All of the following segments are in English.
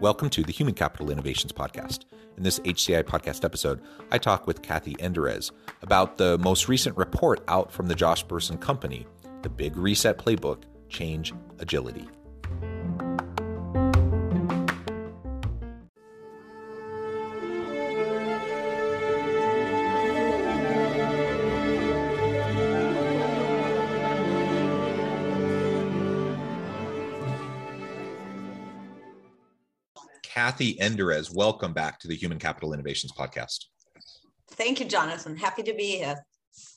Welcome to the Human Capital Innovations Podcast. In this HCI podcast episode, I talk with Kathi Enderes about the most recent report out from the Josh Bersin Company, the Big Reset Playbook Change Agility. Kathi Enderes, welcome back to the Human Capital Innovations Podcast. Thank you, Jonathan. Happy to be here.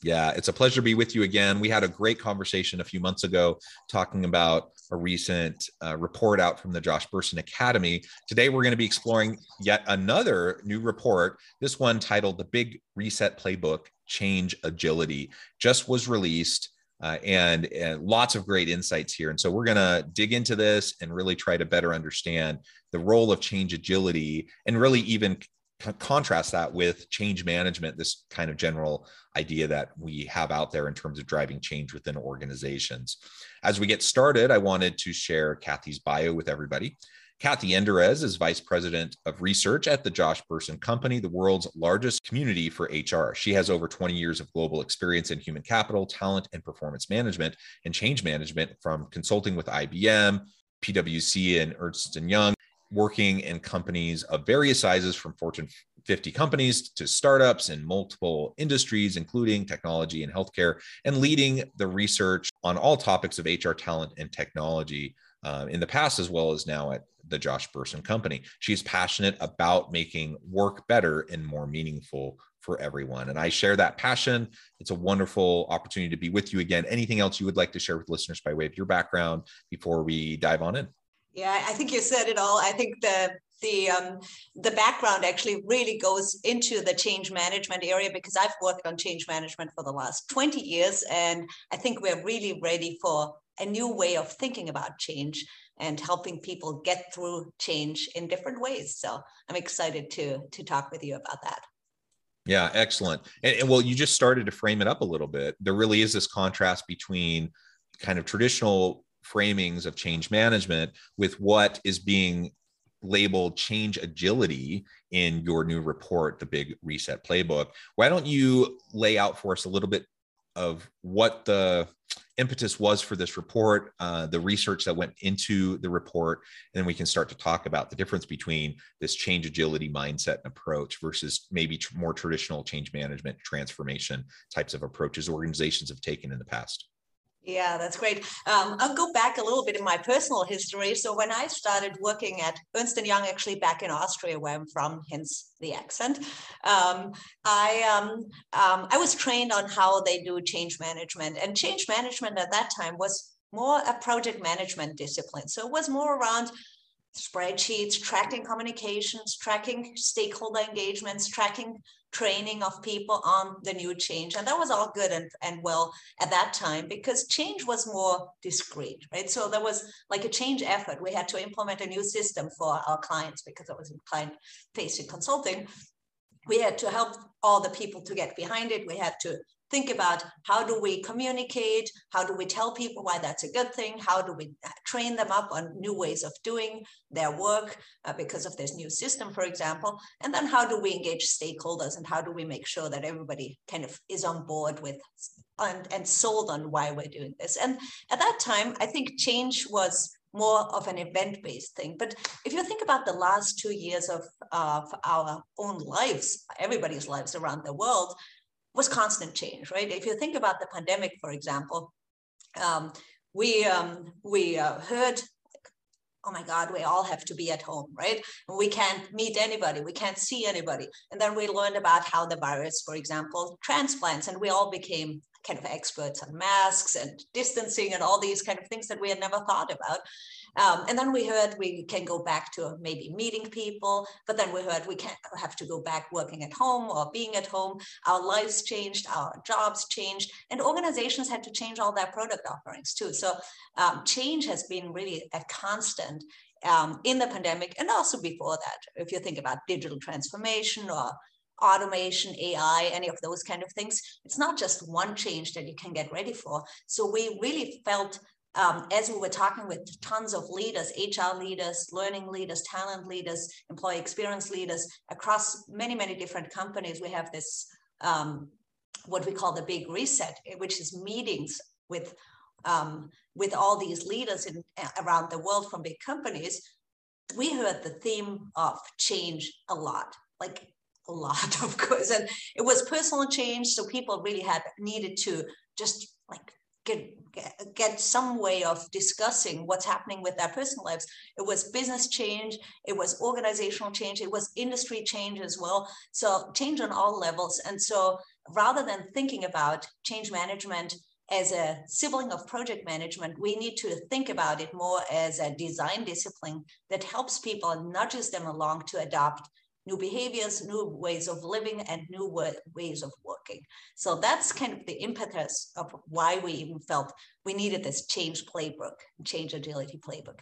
Yeah, it's a pleasure to be with you again. We had a great conversation a few months ago talking about a recent uh, report out from the Josh Bersin Academy. Today, we're going to be exploring yet another new report, this one titled The Big Reset Playbook Change Agility, just was released uh, and, and lots of great insights here. And so we're going to dig into this and really try to better understand the role of change agility and really even c- contrast that with change management, this kind of general idea that we have out there in terms of driving change within organizations. As we get started, I wanted to share Kathi's bio with everybody. Kathi Enderes is Vice President of Research at the Josh Bersin Company, the world's largest community for HR. She has over 20 years of global experience in human capital, talent, and performance management and change management from consulting with IBM, PwC, and Ernst & Young, working in companies of various sizes from Fortune 50 companies to startups in multiple industries, including technology and healthcare, and leading the research on all topics of HR talent and technology uh, in the past as well as now at the Josh Bersin Company. She's passionate about making work better and more meaningful for everyone. And I share that passion. It's a wonderful opportunity to be with you again. Anything else you would like to share with listeners by way of your background before we dive on in? Yeah, I think you said it all. I think the the um, the background actually really goes into the change management area because I've worked on change management for the last 20 years, and I think we're really ready for a new way of thinking about change and helping people get through change in different ways. So I'm excited to to talk with you about that. Yeah, excellent. And, and, well, you just started to frame it up a little bit. There really is this contrast between kind of traditional framings of change management with what is being labeled change agility in your new report, the Big Reset Playbook. Why don't you lay out for us a little bit of what the impetus was for this report, uh, the research that went into the report, and then we can start to talk about the difference between this change agility mindset and approach versus maybe tr- more traditional change management transformation types of approaches organizations have taken in the past. Yeah, that's great. Um, I'll go back a little bit in my personal history. So when I started working at Ernst & Young, actually back in Austria, where I'm from, hence the accent, um, I um, um, I was trained on how they do change management, and change management at that time was more a project management discipline. So it was more around spreadsheets, tracking communications, tracking stakeholder engagements, tracking training of people on the new change. And that was all good and, and well at that time because change was more discreet, right? So there was like a change effort. We had to implement a new system for our clients because it was in client facing consulting. We had to help all the people to get behind it. We had to think about how do we communicate how do we tell people why that's a good thing how do we train them up on new ways of doing their work uh, because of this new system for example and then how do we engage stakeholders and how do we make sure that everybody kind of is on board with and, and sold on why we're doing this and at that time i think change was more of an event-based thing. But if you think about the last two years of, of our own lives, everybody's lives around the world, was constant change, right? If you think about the pandemic, for example, um, we um, we uh, heard, oh my God, we all have to be at home, right? We can't meet anybody, we can't see anybody, and then we learned about how the virus, for example, transplants, and we all became kind of experts on masks and distancing and all these kind of things that we had never thought about. Um, and then we heard we can go back to maybe meeting people, but then we heard we can't have to go back working at home or being at home. Our lives changed, our jobs changed, and organizations had to change all their product offerings too. So um, change has been really a constant um, in the pandemic and also before that. If you think about digital transformation or automation, AI, any of those kind of things, it's not just one change that you can get ready for. So we really felt um, as we were talking with tons of leaders, HR leaders, learning leaders, talent leaders, employee experience leaders across many, many different companies, we have this, um, what we call the big reset, which is meetings with, um, with all these leaders in, around the world from big companies. We heard the theme of change a lot, like a lot, of course. And it was personal change. So people really had needed to just like get, get, some way of discussing what's happening with their personal lives. It was business change, it was organizational change, it was industry change as well. So change on all levels. And so rather than thinking about change management as a sibling of project management, we need to think about it more as a design discipline that helps people and nudges them along to adopt new behaviors, new ways of living, and new ways of working. So that's kind of the impetus of why we even felt we needed this change playbook, change agility playbook.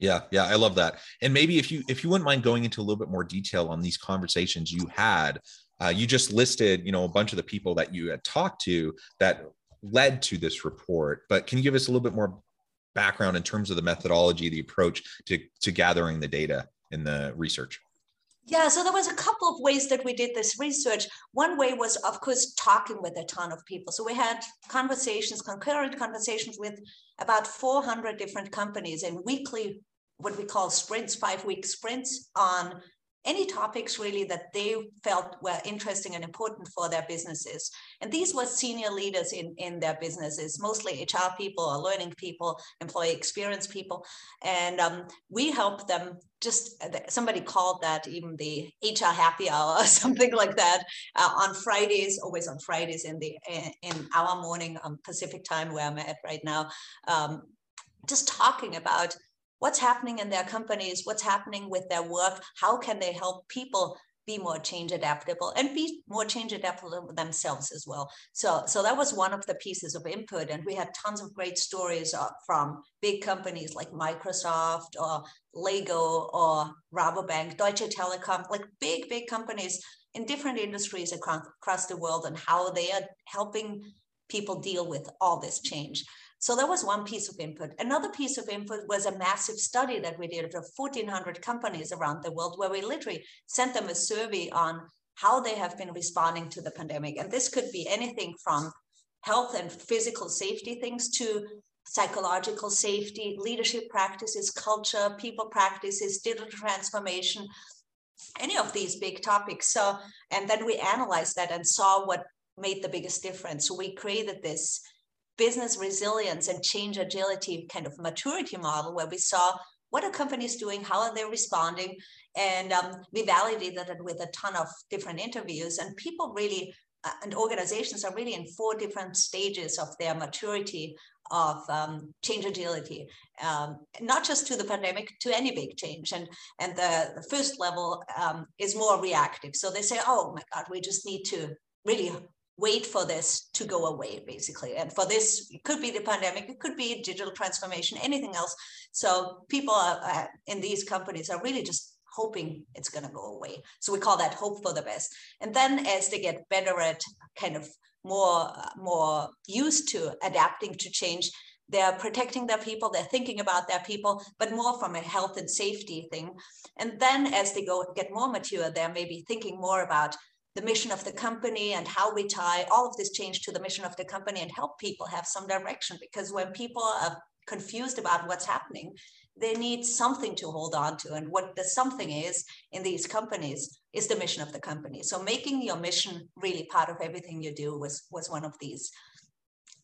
Yeah, yeah, I love that. And maybe if you if you wouldn't mind going into a little bit more detail on these conversations you had, uh, you just listed, you know, a bunch of the people that you had talked to that led to this report. But can you give us a little bit more background in terms of the methodology, the approach to to gathering the data in the research? Yeah, so there was a couple of ways that we did this research. One way was, of course, talking with a ton of people. So we had conversations, concurrent conversations with about 400 different companies and weekly, what we call sprints, five week sprints on any topics really that they felt were interesting and important for their businesses. And these were senior leaders in, in their businesses, mostly HR people or learning people, employee experience people. And um, we help them just, somebody called that even the HR happy hour or something like that uh, on Fridays, always on Fridays in the in our morning um, Pacific time where I'm at right now, um, just talking about what's happening in their companies, what's happening with their work, how can they help people be more change adaptable and be more change adaptable themselves as well. So, so that was one of the pieces of input. And we had tons of great stories uh, from big companies like Microsoft or Lego or Rabobank, Deutsche Telekom, like big, big companies in different industries across, across the world and how they are helping people deal with all this change. So that was one piece of input. Another piece of input was a massive study that we did of 1,400 companies around the world, where we literally sent them a survey on how they have been responding to the pandemic. And this could be anything from health and physical safety things to psychological safety, leadership practices, culture, people practices, digital transformation, any of these big topics. So, and then we analyzed that and saw what made the biggest difference. So we created this business resilience and change agility kind of maturity model where we saw what are companies doing, how are they responding, and um, we validated it with a ton of different interviews. And people really uh, and organizations are really in four different stages of their maturity of um, change agility, um, not just to the pandemic, to any big change. And, and the, the first level um, is more reactive. So they say, oh my God, we just need to really wait for this to go away, basically. And for this, it could be the pandemic, it could be digital transformation, anything else. So people are, uh, in these companies are really just hoping it's going to go away. So we call that hope for the best. And then as they get better at kind of more more used to adapting to change, they're protecting their people, they're thinking about their people, but more from a health and safety thing. And then as they go get more mature, they're maybe thinking more about the mission of the company and how we tie all of this change to the mission of the company and help people have some direction. Because when people are confused about what's happening, they need something to hold on to. And what the something is in these companies is the mission of the company. So making your mission really part of everything you do was, was one of these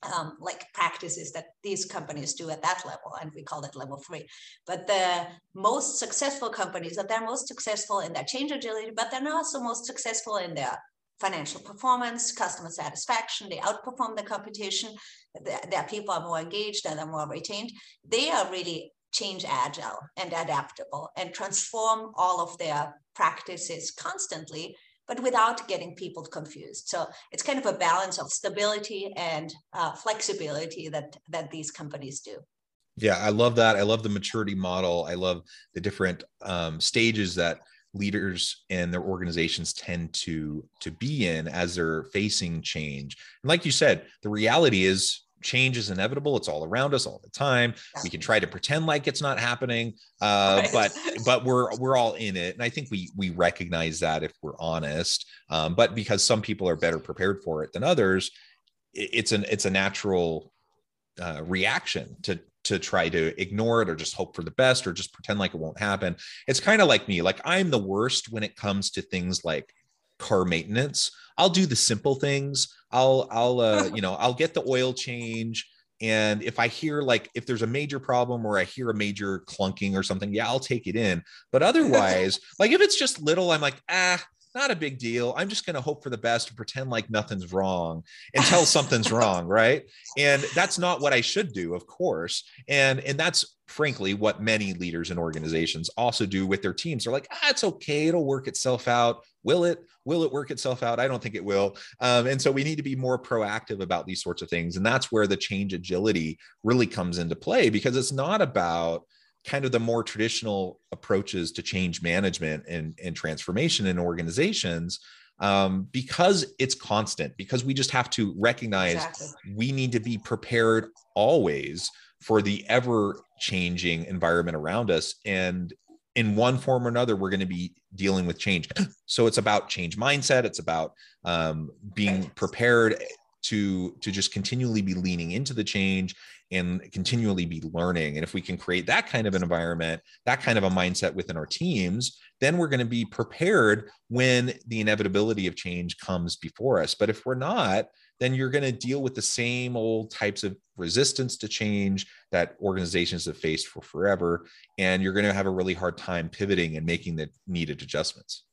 um, like practices that these companies do at that level, and we call it level three. But the most successful companies are they're most successful in their change agility, but they're also most successful in their financial performance, customer satisfaction, they outperform the competition, their people are more engaged and they're more retained. They are really change agile and adaptable and transform all of their practices constantly but without getting people confused. So it's kind of a balance of stability and uh, flexibility that that these companies do. Yeah i love that. I love the maturity model. I love the different um, stages that leaders and their organizations tend to to be in as they're facing change. And like you said the reality is change is inevitable. It's all around us all the time. We can try to pretend like it's not happening uh, right. but but we're we're all in it. And i think we we recognize that if we're honest um, but because some people are better prepared for it than others it's an it's a natural uh, reaction to to try to ignore it or just hope for the best or just pretend like it won't happen. It's kind of like me like i'm the worst when it comes to things like car maintenance. I'll do the simple things. I'll i'll uh you know i'll get the oil change. And if i hear like if there's a major problem or i hear a major clunking or something yeah i'll take it in. But otherwise like if it's just little i'm like ah not a big deal. I'm just going to hope for the best and pretend like nothing's wrong until something's wrong right? And that's not what i should do of course. And and that's frankly what many leaders and organizations also do with their teams. They're like ah, it's okay. It'll work itself out. Will it? Will it work itself out? I don't think it will. Um, and so we need to be more proactive about these sorts of things. And that's where the change agility really comes into play because it's not about kind of the more traditional approaches to change management and, and transformation in organizations um, because it's constant because we just have to recognize exactly. we need to be prepared always for the ever changing environment around us. And in one form or another we're going to be dealing with change. So it's about change mindset. It's about um, being prepared to to just continually be leaning into the change and continually be learning and if we can create that kind of an environment that kind of a mindset within our teams then we're going to be prepared when the inevitability of change comes before us but if we're not then you're going to deal with the same old types of resistance to change that organizations have faced for forever. And you're going to have a really hard time pivoting and making the needed adjustments.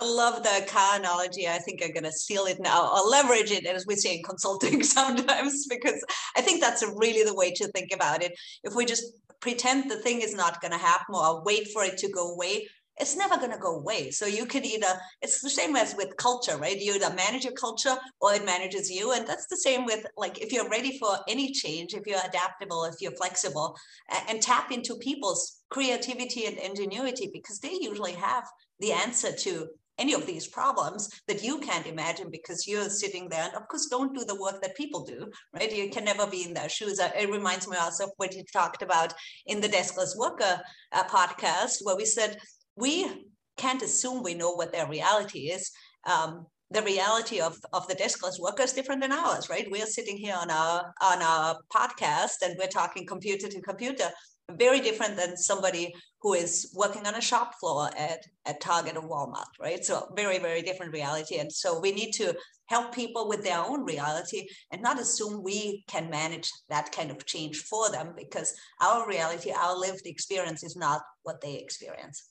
I love the car analogy. I think I'm going to steal it now. I'll leverage it, as we say in consulting sometimes, because I think that's really the way to think about it. If we just pretend the thing is not going to happen or wait for it to go away, it's never going to go away. So you could either, it's the same as with culture, right? You either manage your culture or it manages you. And that's the same with like, if you're ready for any change, if you're adaptable, if you're flexible and tap into people's creativity and ingenuity, because they usually have the answer to any of these problems that you can't imagine because you're sitting there and of course don't do the work that people do right you can never be in their shoes it reminds me also of what you talked about in the deskless worker uh, podcast where we said we can't assume we know what their reality is. Um, the reality of, of the deskless worker is different than ours, right? We're sitting here on our on our podcast and we're talking computer to computer, very different than somebody who is working on a shop floor at, at Target or Walmart, right? So very, very different reality. And so we need to help people with their own reality and not assume we can manage that kind of change for them because our reality, our lived experience is not what they experience.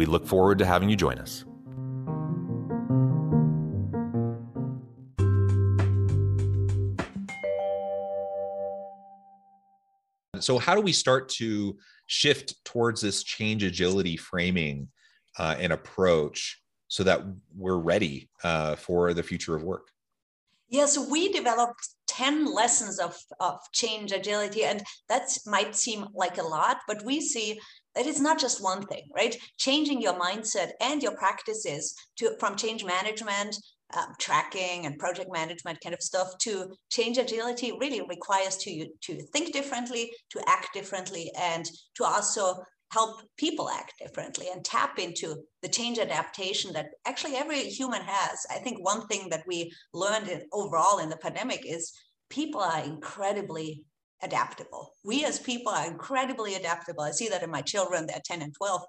We look forward to having you join us. So, how do we start to shift towards this change agility framing uh, and approach so that we're ready uh, for the future of work? Yeah, so we developed 10 lessons of, of change agility, and that might seem like a lot, but we see that it's not just one thing, right? Changing your mindset and your practices to from change management, um, tracking and project management kind of stuff to change agility really requires to you to think differently, to act differently, and to also help people act differently and tap into the change adaptation that actually every human has. I think one thing that we learned in, overall in the pandemic is people are incredibly adaptable. We as people are incredibly adaptable. I see that in my children, they're 10 and 12.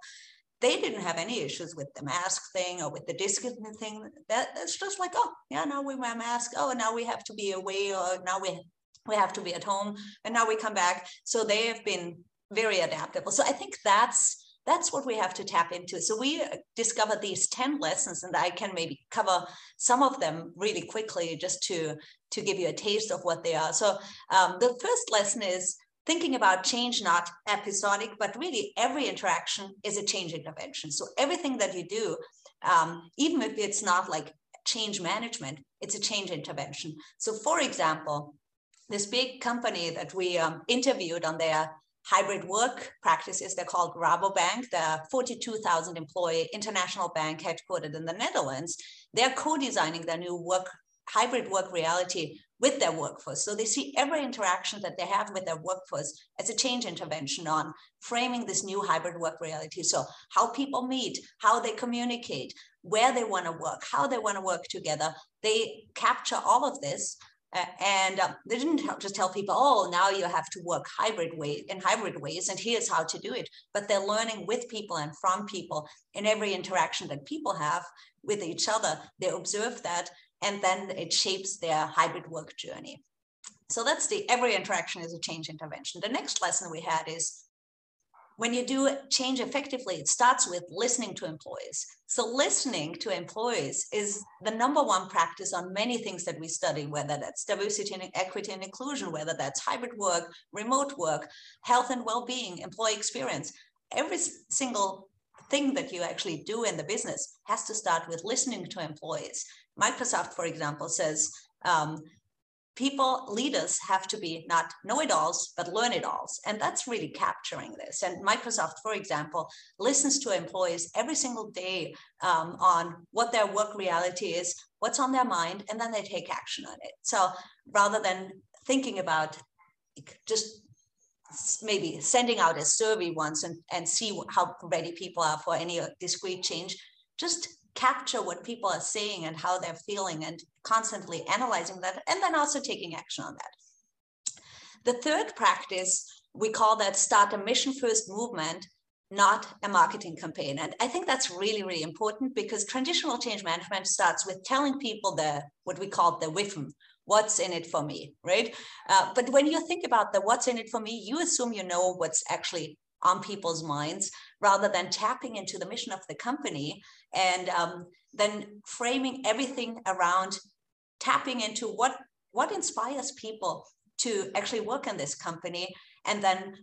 They didn't have any issues with the mask thing or with the distance thing. That, that's just like, oh, yeah, now we wear a mask. Oh, now we have to be away or now we, we have to be at home and now we come back. So they have been very adaptable. So I think that's that's what we have to tap into. So we uh, discovered these 10 lessons and I can maybe cover some of them really quickly just to, to give you a taste of what they are. So um, the first lesson is thinking about change not episodic, but really every interaction is a change intervention. So everything that you do, um, even if it's not like change management, it's a change intervention. So for example, this big company that we um, interviewed on their hybrid work practices. They're called Rabobank. They're 42,000 employee international bank headquartered in the Netherlands. They're co-designing their new work hybrid work reality with their workforce. So they see every interaction that they have with their workforce as a change intervention on framing this new hybrid work reality. So how people meet, how they communicate, where they want to work, how they want to work together. They capture all of this and uh, they didn't just tell people, oh, now you have to work hybrid way in hybrid ways, and here's how to do it. But they're learning with people and from people in every interaction that people have with each other. They observe that, and then it shapes their hybrid work journey. So that's the every interaction is a change intervention. The next lesson we had is when you do change effectively, it starts with listening to employees. So listening to employees is the number one practice on many things that we study, whether that's diversity and equity and inclusion, whether that's hybrid work, remote work, health and well-being, employee experience. Every single thing that you actually do in the business has to start with listening to employees. Microsoft, for example, says um, people leaders have to be not know-it-alls but learn-it-alls. And that's really capturing this. And microsoft for example listens to employees every single day um, on what their work reality is what's on their mind and then they take action on it. So rather than thinking about just maybe sending out a survey once and, and see how ready people are for any discrete change just capture what people are saying and how they're feeling and constantly analyzing that and then also taking action on that. The third practice, we call that start a mission first movement, not a marketing campaign. And I think that's really, really important because traditional change management starts with telling people the what we call the WIFM, what's in it for me, right? Uh, but when you think about the what's in it for me, you assume you know what's actually on people's minds rather than tapping into the mission of the company and um, then framing everything around tapping into what what inspires people to actually work in this company and then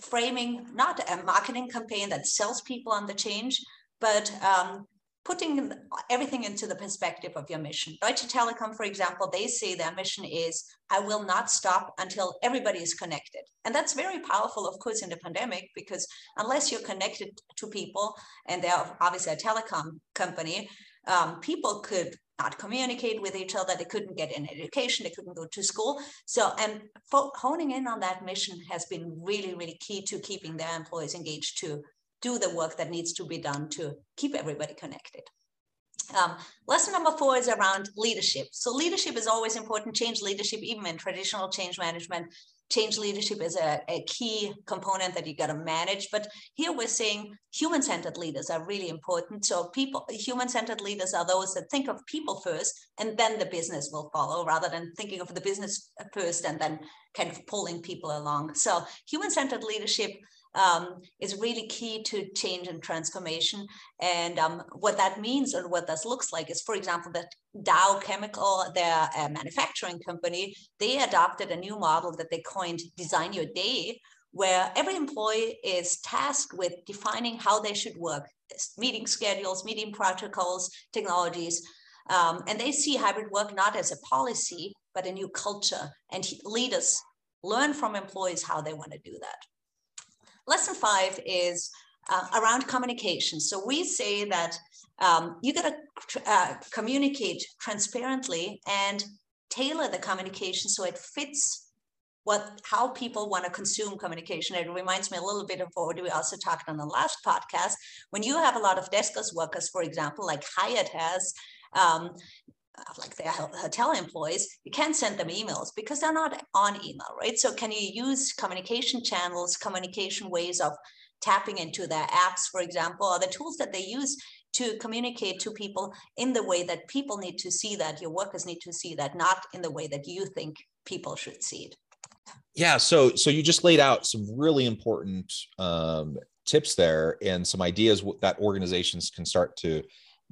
framing not a marketing campaign that sells people on the change but um, putting everything into the perspective of your mission. Deutsche Telekom, for example, they say their mission is I will not stop until everybody is connected. And that's very powerful, of course, in the pandemic, because unless you're connected to people, and they're obviously a telecom company, um, people could not communicate with each other. They couldn't get an education. They couldn't go to school. So, and honing in on that mission has been really, really key to keeping their employees engaged to do the work that needs to be done to keep everybody connected. Um, lesson number four is around leadership. So leadership is always important. Change leadership, even in traditional change management, change leadership is a, a key component that you got to manage. But here we're saying human-centered leaders are really important. So people, human-centered leaders are those that think of people first, and then the business will follow, rather than thinking of the business first and then kind of pulling people along. So human-centered leadership um, is really key to change and transformation. And um, what that means and what that looks like is, for example, that Dow Chemical, their uh, manufacturing company, they adopted a new model that they coined Design Your Day, where every employee is tasked with defining how they should work, meeting schedules, meeting protocols, technologies. Um, and they see hybrid work not as a policy, but a new culture. And leaders learn from employees how they want to do that. Lesson five is uh, around communication. So we say that um, you got to uh, communicate transparently and tailor the communication so it fits what how people want to consume communication. It reminds me a little bit of what we also talked on the last podcast. When you have a lot of deskless workers, for example, like Hyatt has, um, like their hotel employees, you can't send them emails because they're not on email, right? So can you use communication channels, communication ways of tapping into their apps, for example, or the tools that they use to communicate to people in the way that people need to see that, your workers need to see that, not in the way that you think people should see it yeah so so you just laid out some really important um, tips there and some ideas that organizations can start to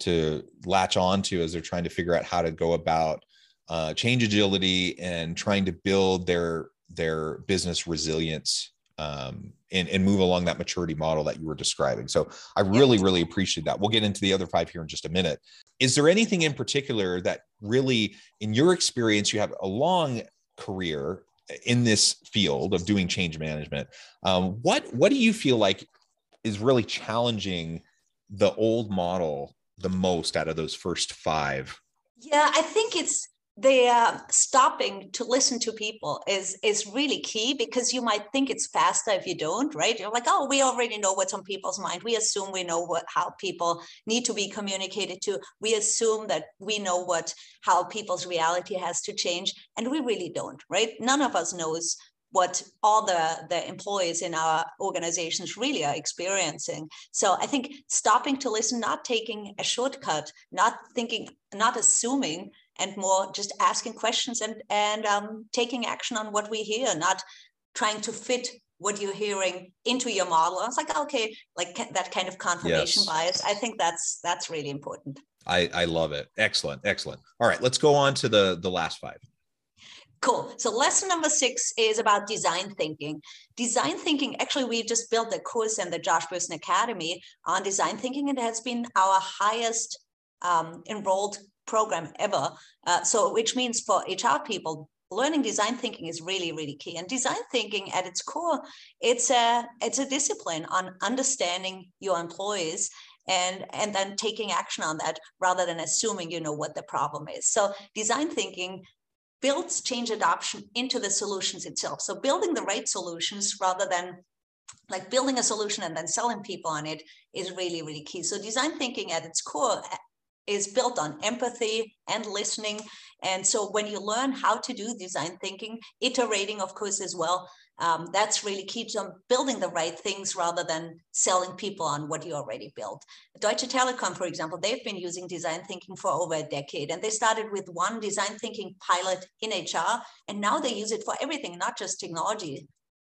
to latch on to as they're trying to figure out how to go about uh, change agility and trying to build their their business resilience um, and, and move along that maturity model that you were describing. So I really, really appreciate that. We'll get into the other five here in just a minute. Is there anything in particular that really, in your experience, you have a long career in this field of doing change management um, what what do you feel like is really challenging the old model the most out of those first five? Yeah i think it's the uh, stopping to listen to people is is really key because you might think it's faster if you don't right? You're like oh we already know what's on people's mind. We assume we know what how people need to be communicated to. We assume that we know what how people's reality has to change and we really don't right? None of us knows what all the, the employees in our organizations really are experiencing. So I think stopping to listen, not taking a shortcut, not thinking, not assuming and more just asking questions and and um, taking action on what we hear, not trying to fit what you're hearing into your model. I was like, okay, like that kind of confirmation yes. bias. I think that's that's really important. I I love it. Excellent, excellent. All right, let's go on to the the last five. Cool. So lesson number six is about design thinking. Design thinking, actually, we just built a course in the Josh Bersin Academy on design thinking. It has been our highest um, enrolled program ever. Uh, so, which means for HR people, learning design thinking is really, really key. And design thinking, at its core, it's a it's a discipline on understanding your employees and and then taking action on that rather than assuming you know what the problem is. So, design thinking builds change adoption into the solutions itself. So, building the right solutions rather than like building a solution and then selling people on it is really really key so design thinking at its core is built on empathy and listening. And so when you learn how to do design thinking, iterating, of course, as well, um, that's really key to building the right things rather than selling people on what you already built. Deutsche Telekom, for example, they've been using design thinking for over a decade, and they started with one design thinking pilot in HR, and now they use it for everything, not just technology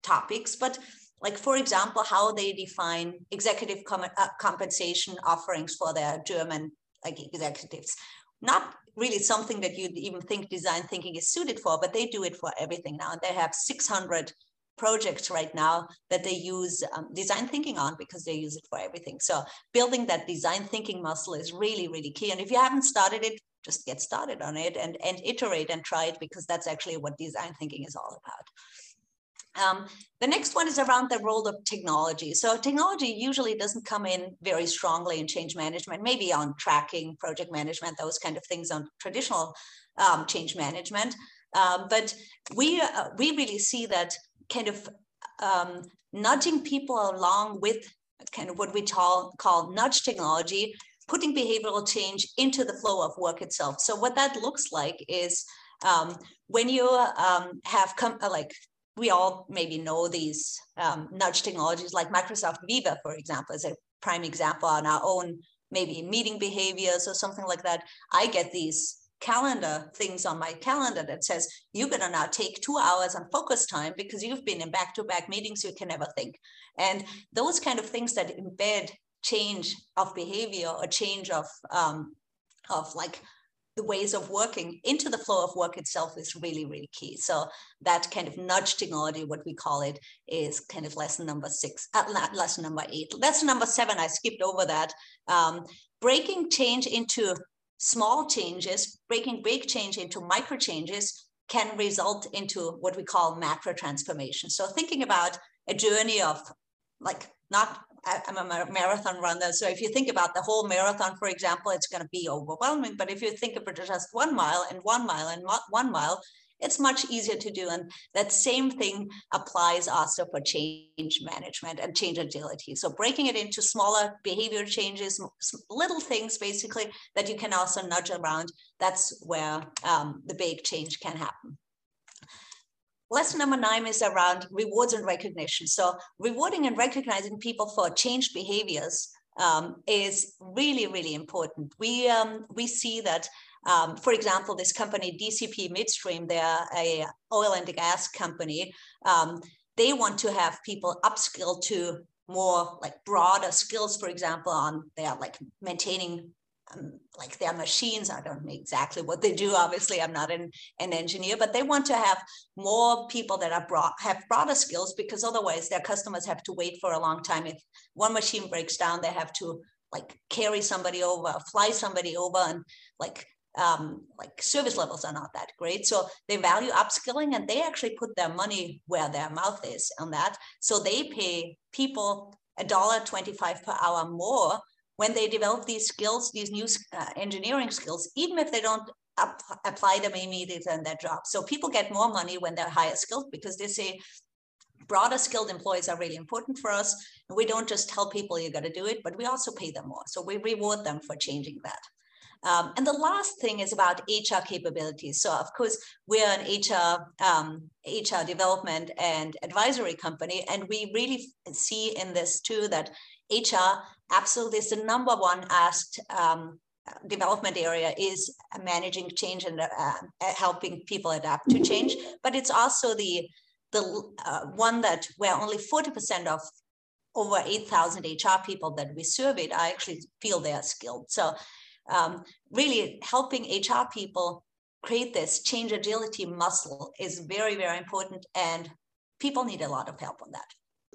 topics, but like for example, how they define executive com- uh, compensation offerings for their German like executives. Not really something that you'd even think design thinking is suited for, but they do it for everything now. And they have 600 projects right now that they use um, design thinking on because they use it for everything. So building that design thinking muscle is really, really key. And if you haven't started it, just get started on it and, and iterate and try it because that's actually what design thinking is all about. Um, the next one is around the role of technology. So technology usually doesn't come in very strongly in change management, maybe on tracking, project management, those kind of things on traditional um, change management. Um, but we uh, we really see that kind of um, nudging people along with kind of what we call call nudge technology, putting behavioral change into the flow of work itself. So what that looks like is um, when you um, have come uh, like we all maybe know these um, nudge technologies like Microsoft Viva, for example, is a prime example on our own maybe meeting behaviors or something like that. I get these calendar things on my calendar that says you're going to now take two hours on focus time because you've been in back-to-back meetings you can never think and those kind of things that embed change of behavior or change of um, of like the ways of working into the flow of work itself is really really key. So that kind of nudge technology what we call it is kind of lesson number six uh, lesson number eight. Lesson number seven i skipped over that. Um, breaking change into small changes breaking big change into micro changes can result into what we call macro transformation. So thinking about a journey of like not I'm a marathon runner. So if you think about the whole marathon, for example, it's going to be overwhelming. But if you think of it just one mile and one mile and one mile, it's much easier to do. And that same thing applies also for change management and change agility. So breaking it into smaller behavior changes, little things basically that you can also nudge around, that's where um, the big change can happen. Lesson number nine is around rewards and recognition. So rewarding and recognizing people for changed behaviors um, is really, really important. We um, we see that, um, for example, this company DCP Midstream, they're a oil and gas company. Um, they want to have people upskill to more like broader skills, for example, on they are like maintaining um, like their machines. I don't know exactly what they do. Obviously, I'm not an, an engineer, but they want to have more people that are brought, have broader skills because otherwise their customers have to wait for a long time. If one machine breaks down, they have to like carry somebody over, fly somebody over, and like um, like service levels are not that great. So they value upskilling and they actually put their money where their mouth is on that. So they pay people a dollar 25 per hour more when they develop these skills, these new uh, engineering skills, even if they don't apply them immediately in their job. So people get more money when they're higher skilled because they say broader skilled employees are really important for us. And we don't just tell people you got to do it, but we also pay them more. So we reward them for changing that. Um, and the last thing is about HR capabilities. So of course, we're an HR, um, HR development and advisory company, and we really see in this too that HR absolutely is the number one asked um, development area is managing change and uh, uh, helping people adapt to change. But it's also the the uh, one that where only 40% of over 8,000 HR people that we surveyed, I actually feel they are skilled. So um, really helping HR people create this change agility muscle is very, very important. And people need a lot of help on that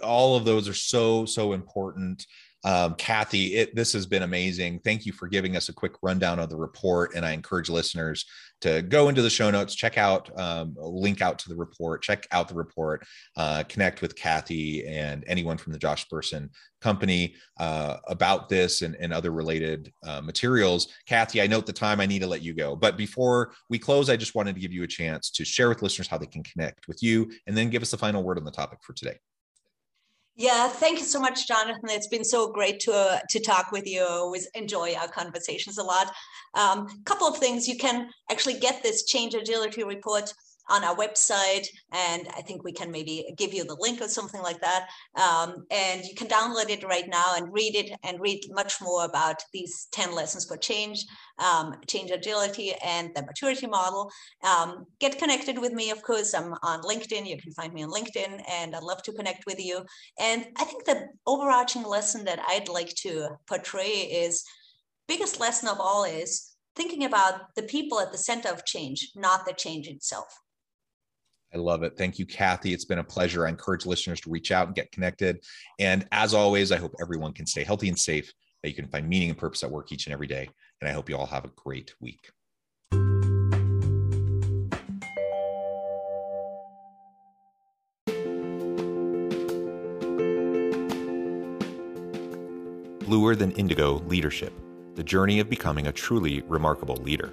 all of those are so so important. Um, kathi it, this has been amazing. Thank you for giving us a quick rundown of the report and i encourage listeners to go into the show notes check out um, link out to the report check out the report uh, connect with kathi and anyone from the josh bersin company uh, about this and, and other related uh, materials. Kathi i note the time i need to let you go but before we close i just wanted to give you a chance to share with listeners how they can connect with you and then give us the final word on the topic for today yeah, thank you so much, Jonathan. It's been so great to uh, to talk with you. I always enjoy our conversations a lot. A um, couple of things you can actually get this change agility report on our website. And I think we can maybe give you the link or something like that. Um, and you can download it right now and read it and read much more about these 10 lessons for change, um, change agility, and the maturity model. Um, get connected with me, of course. I'm on LinkedIn. You can find me on LinkedIn, and I'd love to connect with you. And I think the overarching lesson that I'd like to portray is biggest lesson of all is thinking about the people at the center of change, not the change itself. I love it. Thank you, Kathi. It's been a pleasure. I encourage listeners to reach out and get connected. And as always, I hope everyone can stay healthy and safe, that you can find meaning and purpose at work each and every day. And I hope you all have a great week. Bluer Than Indigo Leadership The Journey of Becoming a Truly Remarkable Leader.